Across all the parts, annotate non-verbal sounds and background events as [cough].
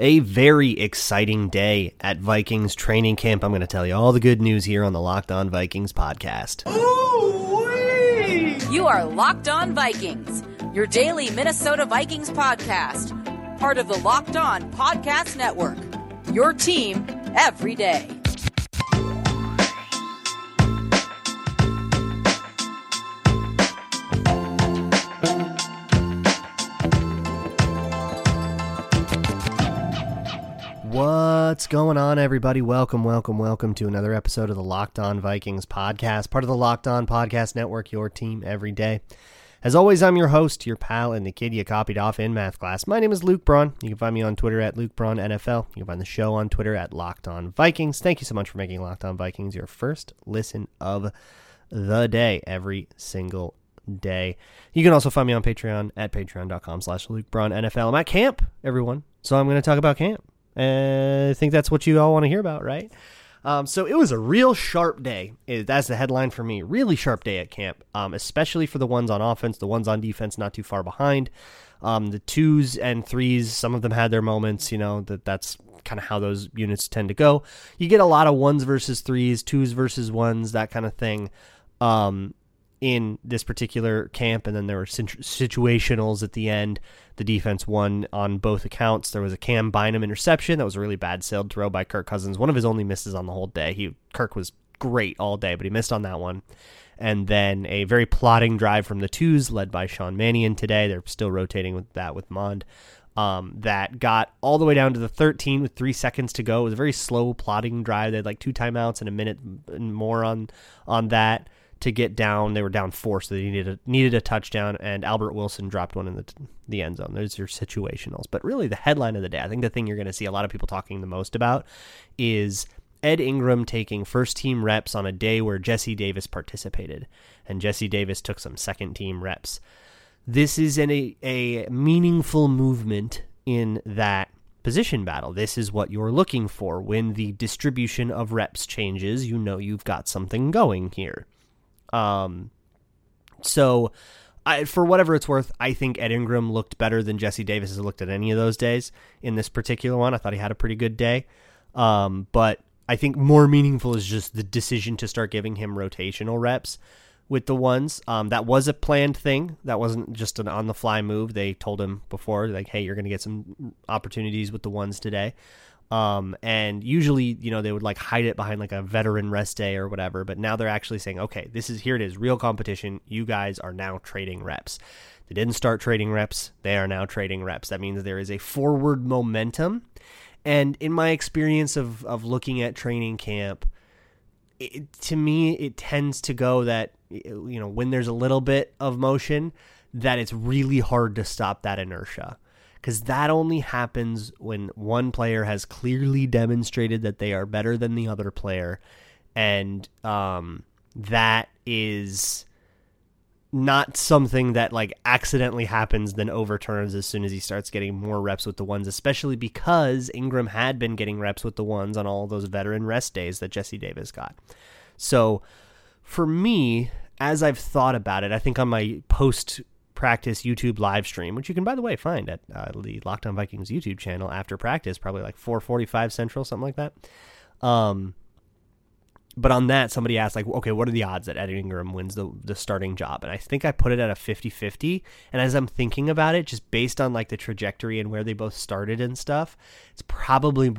A very exciting day at Vikings training camp. I'm going to tell you all the good news here on the Locked On Vikings podcast. You are Locked On Vikings, your daily Minnesota Vikings podcast, part of the Locked On Podcast Network. Your team every day. What's going on, everybody? Welcome, welcome, welcome to another episode of the Locked On Vikings podcast, part of the Locked On Podcast Network, your team every day. As always, I'm your host, your pal, and the kid you copied off in math class. My name is Luke Braun. You can find me on Twitter at Luke Braun NFL. You can find the show on Twitter at Locked On Vikings. Thank you so much for making Locked On Vikings your first listen of the day every single day. You can also find me on Patreon at patreon.com slash Luke Braun NFL. I'm at camp, everyone. So I'm going to talk about camp. Uh, I think that's what you all want to hear about, right? Um, so it was a real sharp day. That's the headline for me. Really sharp day at camp, um, especially for the ones on offense, the ones on defense not too far behind. Um, the twos and threes, some of them had their moments. You know that that's kind of how those units tend to go. You get a lot of ones versus threes, twos versus ones, that kind of thing. Um, in this particular camp, and then there were situationals at the end. The defense won on both accounts. There was a Cam Bynum interception that was a really bad sailed throw by Kirk Cousins, one of his only misses on the whole day. He Kirk was great all day, but he missed on that one. And then a very plotting drive from the twos, led by Sean Mannion today. They're still rotating with that with Mond. Um, that got all the way down to the 13 with three seconds to go. It was a very slow plotting drive. They had like two timeouts and a minute and more on on that to get down. They were down four, so they needed a, needed a touchdown, and Albert Wilson dropped one in the the end zone. Those are situationals, but really the headline of the day, I think the thing you're going to see a lot of people talking the most about is Ed Ingram taking first team reps on a day where Jesse Davis participated, and Jesse Davis took some second team reps. This is an, a, a meaningful movement in that position battle. This is what you're looking for. When the distribution of reps changes, you know you've got something going here. Um, so, I, for whatever it's worth, I think Ed Ingram looked better than Jesse Davis has looked at any of those days. In this particular one, I thought he had a pretty good day. Um, but I think more meaningful is just the decision to start giving him rotational reps with the ones. Um, that was a planned thing. That wasn't just an on the fly move. They told him before, like, hey, you're going to get some opportunities with the ones today. Um, and usually, you know, they would like hide it behind like a veteran rest day or whatever. But now they're actually saying, okay, this is here it is, real competition. You guys are now trading reps. They didn't start trading reps. They are now trading reps. That means there is a forward momentum. And in my experience of, of looking at training camp, it, to me, it tends to go that, you know, when there's a little bit of motion, that it's really hard to stop that inertia because that only happens when one player has clearly demonstrated that they are better than the other player, and um, that is not something that like accidentally happens then overturns as soon as he starts getting more reps with the ones especially because Ingram had been getting reps with the ones on all those veteran rest days that Jesse Davis got. So for me as I've thought about it I think on my post practice YouTube live stream, which you can, by the way, find at uh, the Locked On Vikings YouTube channel after practice, probably like 4:45 Central, something like that. Um, but on that, somebody asked, like, okay, what are the odds that Ed Ingram wins the, the starting job? And I think I put it at a 50 50. And as I'm thinking about it, just based on like the trajectory and where they both started and stuff, it's probably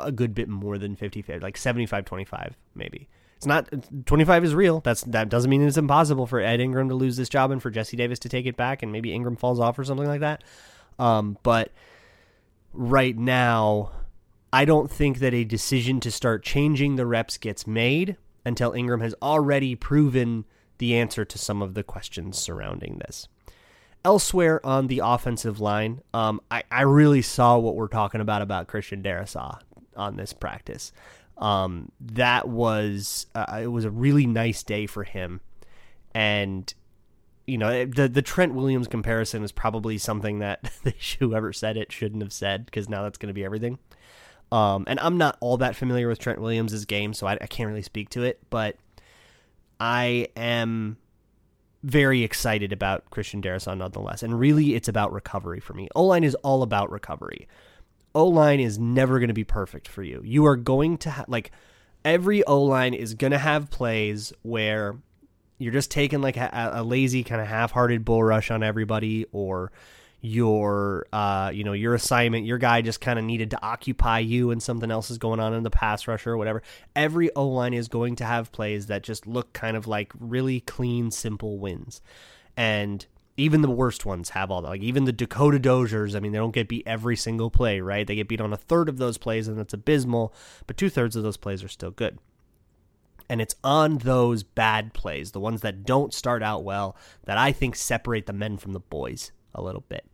a good bit more than 50 50, like 75 25, maybe. It's not 25 is real. That's that doesn't mean it's impossible for Ed Ingram to lose this job and for Jesse Davis to take it back and maybe Ingram falls off or something like that. Um, but right now, I don't think that a decision to start changing the reps gets made until Ingram has already proven the answer to some of the questions surrounding this. Elsewhere on the offensive line, um, I, I really saw what we're talking about about Christian Darrisaw on this practice um, that was uh, it was a really nice day for him, and you know the the Trent Williams comparison is probably something that [laughs] whoever said it shouldn't have said because now that's going to be everything. Um, and I'm not all that familiar with Trent Williams' game, so I, I can't really speak to it, but I am very excited about Christian Darrisaw nonetheless. And really, it's about recovery for me. O line is all about recovery. O line is never going to be perfect for you. You are going to have, like, every O line is going to have plays where you're just taking like a, a lazy kind of half-hearted bull rush on everybody or your uh you know your assignment your guy just kind of needed to occupy you and something else is going on in the pass rusher or whatever every o-line is going to have plays that just look kind of like really clean simple wins and even the worst ones have all that. Like even the Dakota Doziers, I mean, they don't get beat every single play, right? They get beat on a third of those plays, and that's abysmal. But two thirds of those plays are still good. And it's on those bad plays, the ones that don't start out well, that I think separate the men from the boys a little bit.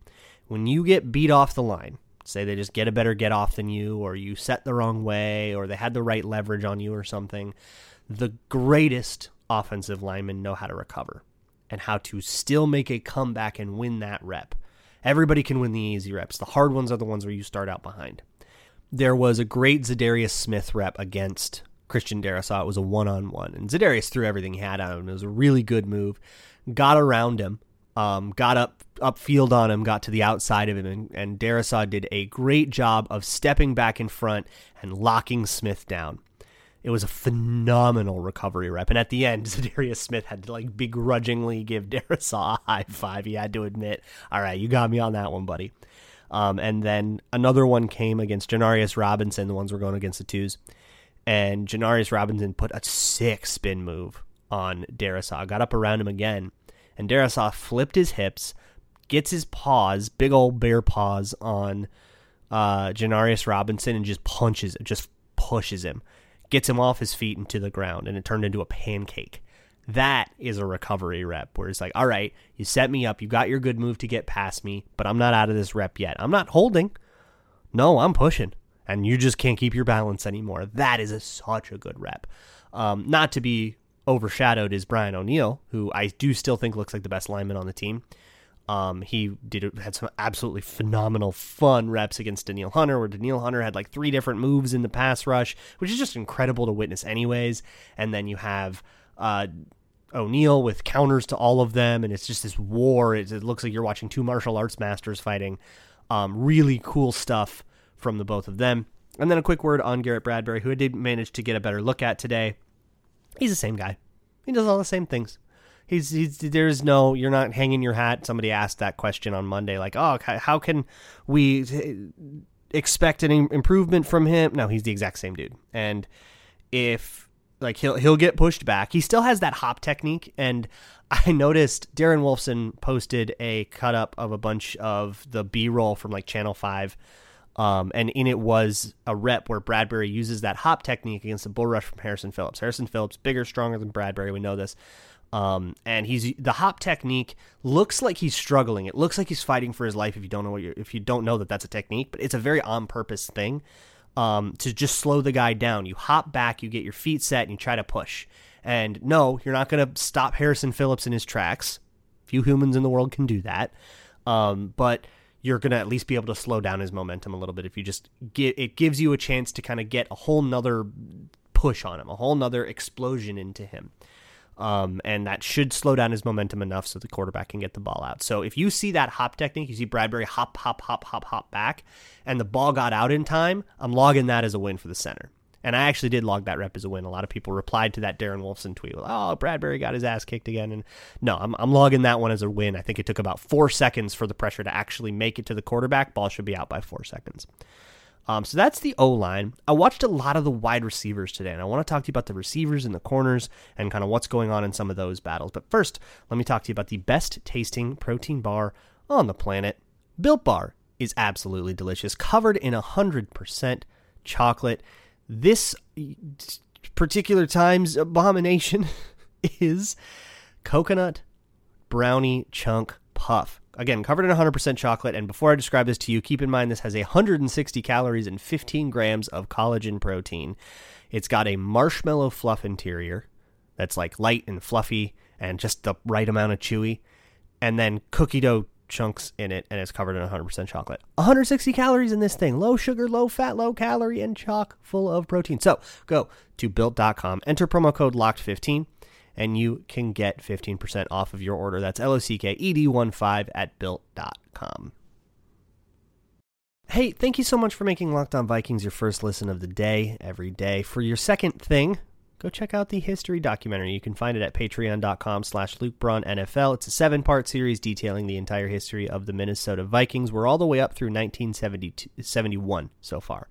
When you get beat off the line, say they just get a better get off than you, or you set the wrong way, or they had the right leverage on you, or something, the greatest offensive linemen know how to recover and how to still make a comeback and win that rep. Everybody can win the easy reps. The hard ones are the ones where you start out behind. There was a great Za'Darius Smith rep against Christian Darrisaw. It was a one on one, and Za'Darius threw everything he had on him. It was a really good move. Got around him, um, got up upfield on him, got to the outside of him, and, and Darrisaw did a great job of stepping back in front and locking Smith down. It was a phenomenal recovery rep. And at the end, [laughs] Za'Darius Smith had to like begrudgingly give [laughs] Darrisaw a high five. He had to admit, all right, you got me on that one, buddy. Um, and then another one came against Janarius Robinson. The ones were going against the twos. And Janarius Robinson put a sick spin move on Darrisaw. Got up around him again. And Darrisaw flipped his hips, gets his paws, big old bear paws on uh, Janarius Robinson, and just punches, just pushes him gets him off his feet into the ground, and it turned into a pancake. That is a recovery rep where it's like, all right, you set me up, you got your good move to get past me, but I'm not out of this rep yet. I'm not holding. No, I'm pushing. And you just can't keep your balance anymore. That is a, such a good rep. Um, not to be overshadowed is Brian O'Neill, who I do still think looks like the best lineman on the team. Um, he did had some absolutely phenomenal fun reps against Danielle Hunter, where Danielle Hunter had like three different moves in the pass rush, which is just incredible to witness, anyways. And then you have uh, O'Neill with counters to all of them, and it's just this war. It, it looks like you're watching two martial arts masters fighting. Um, really cool stuff from the both of them. And then a quick word on Garrett Bradbury, who I did manage to get a better look at today. He's the same guy. He does all the same things. He's, he's there's no you're not hanging your hat. Somebody asked that question on Monday, like, oh, how can we expect an improvement from him? No, he's the exact same dude. And if like he'll he'll get pushed back, he still has that hop technique. And I noticed Darren Wolfson posted a cut up of a bunch of the B roll from like Channel Five. Um, and in it was a rep where Bradbury uses that hop technique against a bull rush from Harrison Phillips. Harrison Phillips, bigger, stronger than Bradbury. We know this. Um, and he's the hop technique looks like he's struggling. It looks like he's fighting for his life if you don't know what you're, if you don't know that that's a technique, but it's a very on purpose thing um, to just slow the guy down. You hop back, you get your feet set, and you try to push. And no, you're not going to stop Harrison Phillips in his tracks. Few humans in the world can do that. Um, but you're going to at least be able to slow down his momentum a little bit if you just get it gives you a chance to kind of get a whole nother push on him, a whole nother explosion into him. Um, and that should slow down his momentum enough so the quarterback can get the ball out. So if you see that hop technique, you see Bradbury hop, hop, hop, hop, hop back, and the ball got out in time, I'm logging that as a win for the center. And I actually did log that rep as a win. A lot of people replied to that Darren Wolfson tweet, "Oh, Bradbury got his ass kicked again." And no, I'm, I'm logging that one as a win. I think it took about four seconds for the pressure to actually make it to the quarterback. Ball should be out by four seconds. Um, so that's the O line. I watched a lot of the wide receivers today, and I want to talk to you about the receivers and the corners and kind of what's going on in some of those battles. But first, let me talk to you about the best tasting protein bar on the planet. Built Bar is absolutely delicious, covered in 100% chocolate. This particular time's abomination [laughs] is coconut brownie chunk puff again, covered in 100% chocolate. And before I describe this to you, keep in mind this has 160 calories and 15 grams of collagen protein. It's got a marshmallow fluff interior that's like light and fluffy and just the right amount of chewy. And then cookie dough chunks in it, and it's covered in 100% chocolate. 160 calories in this thing. Low sugar, low fat, low calorie, and chock full of protein. So go to built.com, enter promo code LOCKED15 and you can get 15% off of your order. That's L O C K E D 1 5 at built.com. Hey, thank you so much for making Locked On Vikings your first listen of the day every day. For your second thing, go check out the history documentary. You can find it at patreon.com slash NFL. It's a seven-part series detailing the entire history of the Minnesota Vikings. We're all the way up through 1971 so far.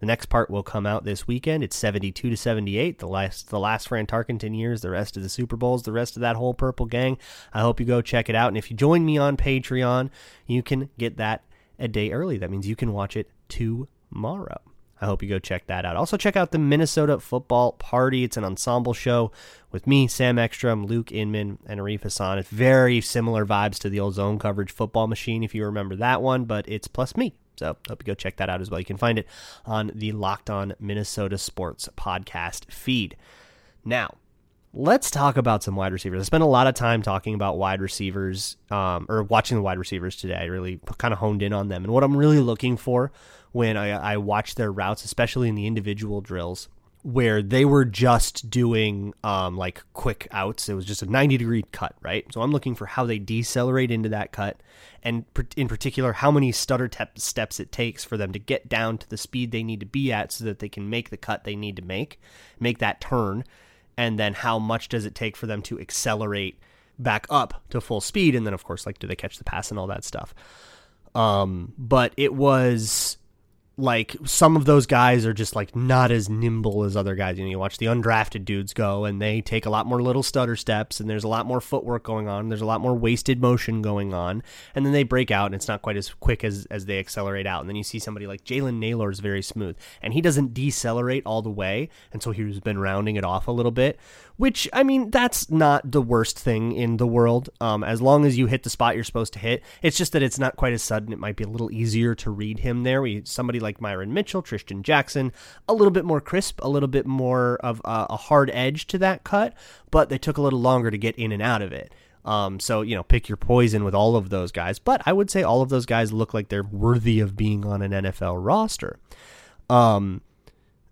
The next part will come out this weekend. It's 72 to 78, the last the last Fran Tarkenton years, the rest of the Super Bowls, the rest of that whole purple gang. I hope you go check it out. And if you join me on Patreon, you can get that a day early. That means you can watch it tomorrow. I hope you go check that out. Also, check out the Minnesota Football Party. It's an ensemble show with me, Sam Ekstrom, Luke Inman, and Arif Hassan. It's very similar vibes to the old zone coverage football machine, if you remember that one, but it's plus me. So hope you go check that out as well. You can find it on the Locked On Minnesota Sports podcast feed. Now, let's talk about some wide receivers. I spent a lot of time talking about wide receivers, um, or watching the wide receivers today. I really kind of honed in on them. And what I'm really looking for when I, I watch their routes, especially in the individual drills, where they were just doing um, like quick outs. It was just a 90 degree cut, right? So I'm looking for how they decelerate into that cut, and in particular, how many stutter te- steps it takes for them to get down to the speed they need to be at so that they can make the cut they need to make, make that turn, and then how much does it take for them to accelerate back up to full speed, and then of course, like, do they catch the pass and all that stuff. Um, but it was like some of those guys are just like not as nimble as other guys. You know, you watch the undrafted dudes go and they take a lot more little stutter steps and there's a lot more footwork going on. There's a lot more wasted motion going on. And then they break out and it's not quite as quick as, as they accelerate out. And then you see somebody like Jalen Nailor is very smooth and he doesn't decelerate all the way. And so he's been rounding it off a little bit, which I mean, that's not the worst thing in the world. Um, as long as you hit the spot you're supposed to hit, it's just that it's not quite as sudden. It might be a little easier to read him there. We, somebody like Myron Mitchell, Trishton Jackson, a little bit more crisp, a little bit more of a, a hard edge to that cut, but they took a little longer to get in and out of it. Um, so you know, pick your poison with all of those guys. But I would say all of those guys look like they're worthy of being on an NFL roster. Um,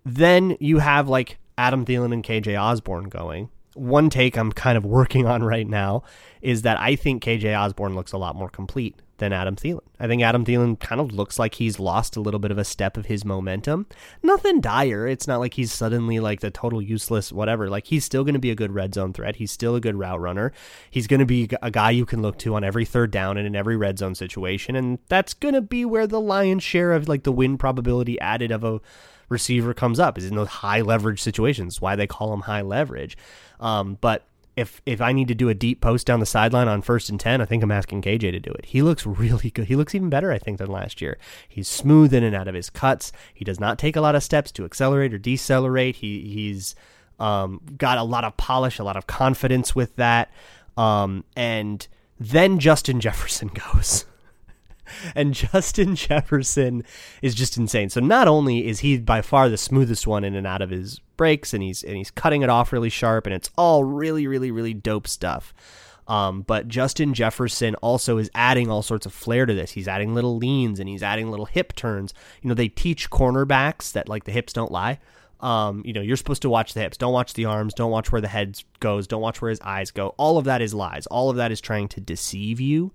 then you have like Adam Thielen and KJ Osborne going. One take I'm kind of working on right now is that I think KJ Osborne looks a lot more complete than Adam Thielen. I think Adam Thielen kind of looks like he's lost a little bit of a step of his momentum. Nothing dire. It's not like he's suddenly like the total useless whatever. Like he's still going to be a good red zone threat. He's still a good route runner. He's going to be a guy you can look to on every third down and in every red zone situation and that's going to be where the lion's share of like the win probability added of a receiver comes up is in those high leverage situations. Why they call them high leverage. Um, but if if I need to do a deep post down the sideline on first and ten, I think I'm asking KJ to do it. He looks really good. He looks even better, I think, than last year. He's smooth in and out of his cuts. He does not take a lot of steps to accelerate or decelerate. He he's um, got a lot of polish, a lot of confidence with that. Um, and then Justin Jefferson [laughs] goes. [laughs] and Justin Jefferson is just insane. So not only is he by far the smoothest one in and out of his breaks, and he's and he's cutting it off really sharp, and it's all really, really, really dope stuff. Um, but Justin Jefferson also is adding all sorts of flair to this. He's adding little leans and he's adding little hip turns. You know, they teach cornerbacks that like the hips don't lie. Um, you know, you're supposed to watch the hips. Don't watch the arms. Don't watch where the head goes. Don't watch where his eyes go. All of that is lies. All of that is trying to deceive you.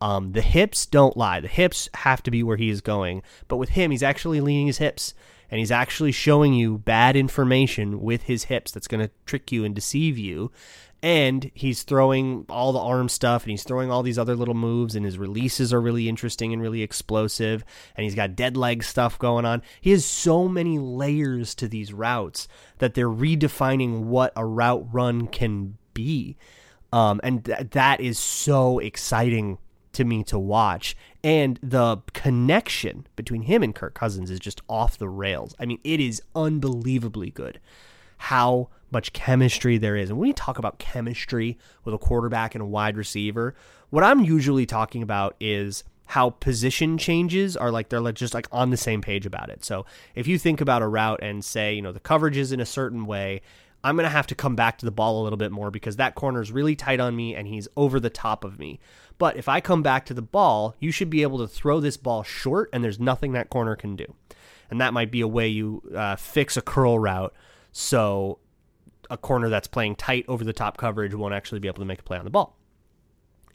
Um, the hips don't lie. The hips have to be where he is going. But with him, he's actually leaning his hips and he's actually showing you bad information with his hips that's going to trick you and deceive you. And he's throwing all the arm stuff and he's throwing all these other little moves, and his releases are really interesting and really explosive. And he's got dead leg stuff going on. He has so many layers to these routes that they're redefining what a route run can be. Um, and th- that is so exciting to me to watch. And the connection between him and Kirk Cousins is just off the rails. I mean, it is unbelievably good how much chemistry there is. And when we talk about chemistry with a quarterback and a wide receiver, what I'm usually talking about is how position changes are like they're just like on the same page about it. So if you think about a route and say, you know, the coverage is in a certain way, I'm going to have to come back to the ball a little bit more because that corner is really tight on me and he's over the top of me. But if I come back to the ball, you should be able to throw this ball short, and there's nothing that corner can do. And that might be a way you uh, fix a curl route so a corner that's playing tight over the top coverage won't actually be able to make a play on the ball.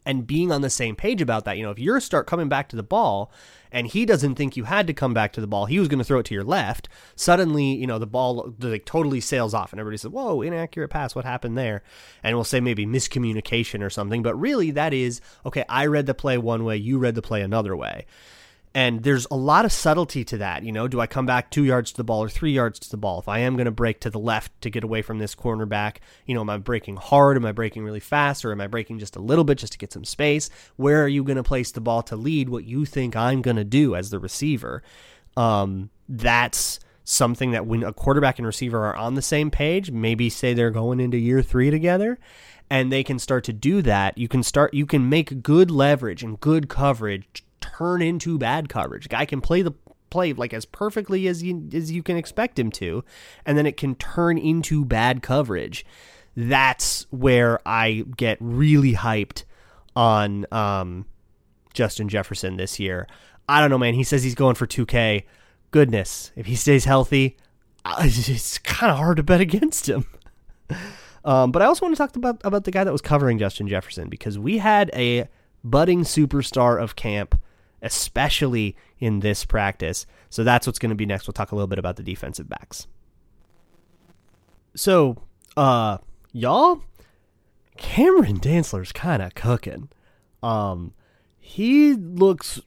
And being on the same page about that. You know, if you're start coming back to the ball and he doesn't think you had to come back to the ball, he was going to throw it to your left. Suddenly, you know, the ball like totally sails off and everybody says, "Whoa, inaccurate pass. What happened there?" And we'll say maybe miscommunication or something, but really that is, okay, I read the play one way, you read the play another way. And there's a lot of subtlety to that. You know, do I come back two yards to the ball or three yards to the ball? If I am going to break to the left to get away from this cornerback, you know, am I breaking hard? Am I breaking really fast? Or am I breaking just a little bit just to get some space? Where are you going to place the ball to lead what you think I'm going to do as the receiver? Um, that's something that when a quarterback and receiver are on the same page, maybe say they're going into year three together, and they can start to do that, you can start you can make good leverage and good coverage turn into bad coverage. Guy can play the play like as perfectly as you as you can expect him to, and then it can turn into bad coverage. That's where I get really hyped on um, Justin Jefferson this year. I don't know, man. He says he's going for 2K. Goodness, if he stays healthy, [laughs] it's kind of hard to bet against him. [laughs] Um, but I also want to talk about about the guy that was covering Justin Jefferson because we had a budding superstar of camp especially in this practice. So that's what's going to be next. We'll talk a little bit about the defensive backs. So, uh, y'all, Cameron Dantzler's kind of cooking. Um, he looks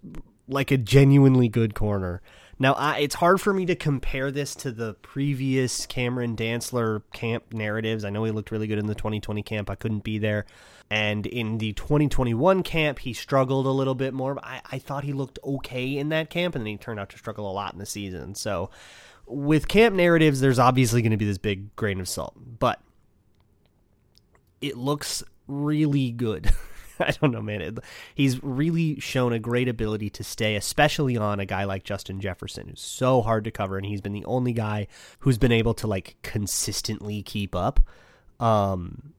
like a genuinely good corner. Now, I, it's hard for me to compare this to the previous Cameron Dantzler camp narratives. I know he looked really good in the 2020 camp. I couldn't be there. And in the 2021 camp, he struggled a little bit more. I, I thought he looked okay in that camp, and then he turned out to struggle a lot in the season. So, with camp narratives, there's obviously going to be this big grain of salt, but it looks really good. [laughs] [laughs] I don't know, man. He's really shown a great ability to stay, especially on a guy like Justin Jefferson, who's so hard to cover, and he's been the only guy who's been able to like consistently keep up. Um,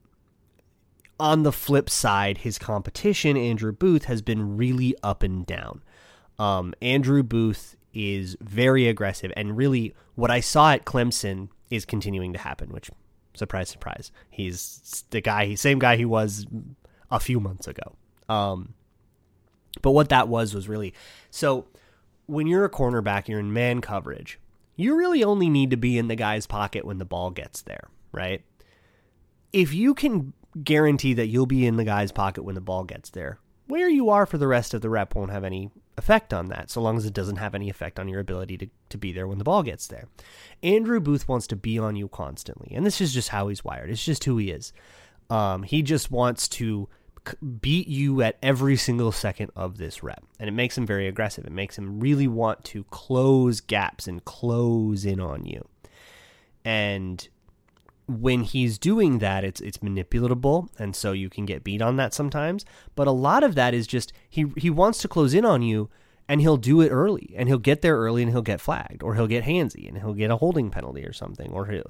on the flip side, his competition, Andrew Booth, has been really up and down. Um, Andrew Booth is very aggressive, and really, what I saw at Clemson is continuing to happen. Which, surprise, surprise, he's the guy, he same guy he was a few months ago. Um, but what that was was really so when you're a cornerback, you're in man coverage. You really only need to be in the guy's pocket when the ball gets there, right? If you can guarantee that you'll be in the guy's pocket when the ball gets there, where you are for the rest of the rep won't have any effect on that, so long as it doesn't have any effect on your ability to, to be there when the ball gets there. Andrew Booth wants to be on you constantly, and this is just how he's wired. It's just who he is. Um, he just wants to beat you at every single second of this rep. And it makes him very aggressive. It makes him really want to close gaps and close in on you. And when he's doing that, it's it's manipulatable, and so you can get beat on that sometimes. But a lot of that is just he he wants to close in on you, and he'll do it early and he'll get there early and he'll get flagged or he'll get handsy and he'll get a holding penalty or something or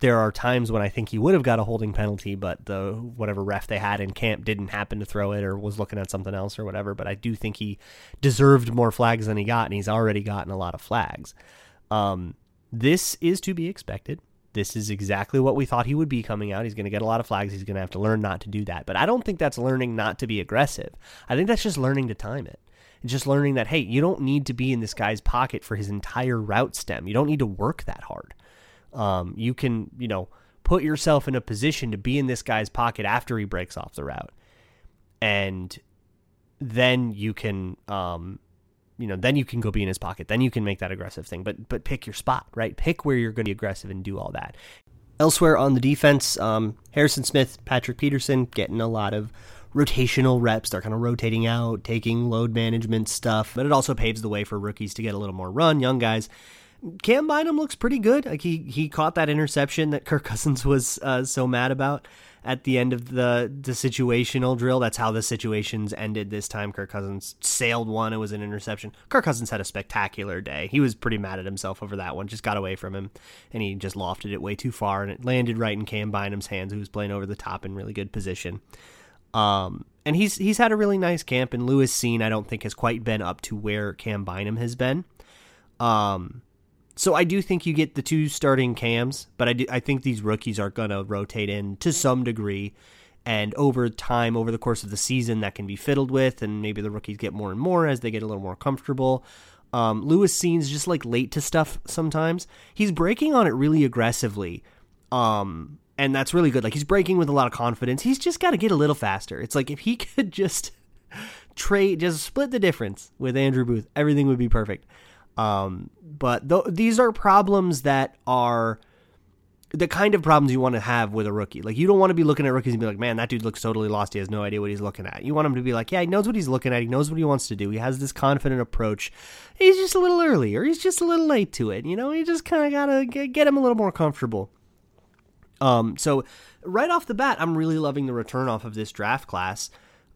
there are times when I think he would have got a holding penalty but the whatever ref they had in camp didn't happen to throw it or was looking at something else or whatever but I do think he deserved more flags than he got and he's already gotten a lot of flags um, this is to be expected this is exactly what we thought he would be coming out. He's going to get a lot of flags. He's going to have to learn not to do that. But I don't think that's learning not to be aggressive. I think that's just learning to time it just learning that hey, you don't need to be in this guy's pocket for his entire route stem. You don't need to work that hard. Um, you can, you know, put yourself in a position to be in this guy's pocket after he breaks off the route, and then you can, um, you know, then you can go be in his pocket. Then you can make that aggressive thing. But but pick your spot, right? Pick where you're going to be aggressive and do all that. Elsewhere on the defense, um, Harrison Smith, Patrick Peterson getting a lot of rotational reps. They're kind of rotating out, taking load management stuff, but it also paves the way for rookies to get a little more run. Young guys. Cam Bynum looks pretty good. Like he he caught that interception that Kirk Cousins was uh, so mad about at the end of the the situational drill. That's how the situations ended this time. Kirk Cousins sailed one. It was an interception. Kirk Cousins had a spectacular day. He was pretty mad at himself over that one. Just got away from him, and he just lofted it way too far, and it landed right in Cam Bynum's hands, who was playing over the top in really good position. Um, and he's he's had a really nice camp, and Lewis Cine I don't think has quite been up to where Cam Bynum has been. Um, so I do think you get the two starting cams, but I do, I think these rookies are gonna rotate in to some degree, And over time, over the course of the season, that can be fiddled with, and maybe the rookies get more and more as they get a little more comfortable. Um, Lewis Cine's just like late to stuff sometimes. He's breaking on it really aggressively. Um, and that's really good. Like he's breaking with a lot of confidence. He's just got to get a little faster. It's like if he [laughs] could just trade, just split the difference with Andrew Booth, everything would be perfect. Um, but th- these are problems that are the kind of problems you want to have with a rookie. Like you don't want to be looking at rookies and be like, "Man, that dude looks totally lost. He has no idea what he's looking at." You want him to be like, "Yeah, he knows what he's looking at. He knows what he wants to do. He has this confident approach. He's just a little early, or he's just a little late to it. You know, you just kind of gotta get, get him a little more comfortable." Um, so right off the bat, I'm really loving the return off of this draft class.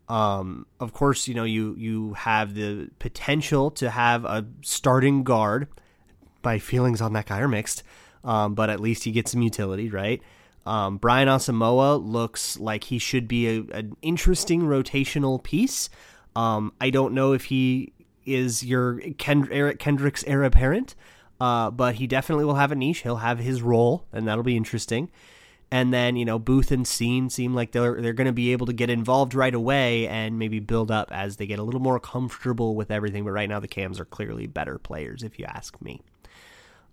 Um, of course, you know you you have the potential to have a starting guard. My feelings on that guy are mixed um, but at least he gets some utility, right? Um, Brian Asamoah looks like he should be a, an interesting rotational piece. Um, I don't know if he is your Kend- Eric Kendricks heir apparent, uh, but he definitely will have a niche. He'll have his role, and that'll be interesting. And then you know Booth and Cine seem like they're they're going to be able to get involved right away and maybe build up as they get a little more comfortable with everything. But right now the Cams are clearly better players, if you ask me.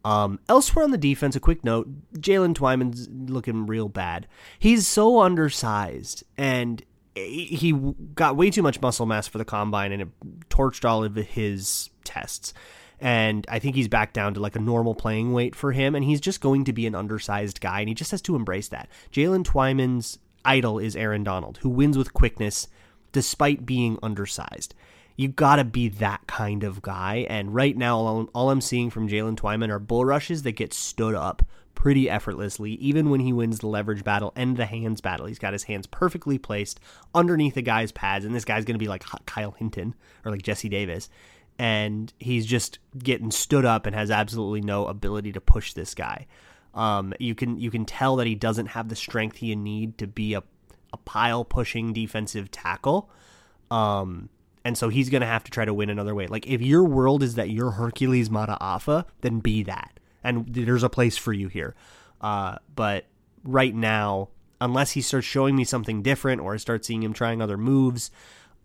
Um, elsewhere on the defense, a quick note: Jalen Twyman's looking real bad. He's so undersized, and he got way too much muscle mass for the combine, and it torched all of his tests. And I think he's back down to like a normal playing weight for him, and he's just going to be an undersized guy, and he just has to embrace that. Jalen Twyman's idol is Aaron Donald, who wins with quickness despite being undersized you got to be that kind of guy. And right now, all, all I'm seeing from Jalen Twyman are bull rushes that get stood up pretty effortlessly, even when he wins the leverage battle and the hands battle. He's got his hands perfectly placed underneath the guy's pads, and this guy's going to be like Kyle Hinton or like Jesse Davis. And he's just getting stood up and has absolutely no ability to push this guy. Um, you can you can tell that he doesn't have the strength he need to be a, a pile pushing defensive tackle. Um, and so he's going to have to try to win another way. Like if your world is that you're Hercules Mata'afa, then be that, and there's a place for you here. Uh, but right now, unless he starts showing me something different or I start seeing him trying other moves,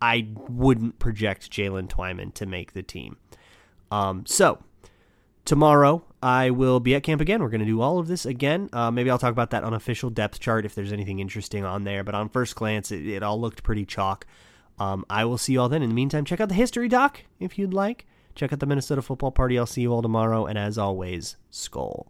I wouldn't project Jalen Twyman to make the team. Um, so tomorrow I will be at camp again. We're going to do all of this again. Uh, maybe I'll talk about that unofficial depth chart if there's anything interesting on there. But on first glance, it, it all looked pretty chalk. Um, I will see you all then. In the meantime, check out the history doc if you'd like. Check out the Minnesota Football Party. I'll see you all tomorrow. And as always, Skol.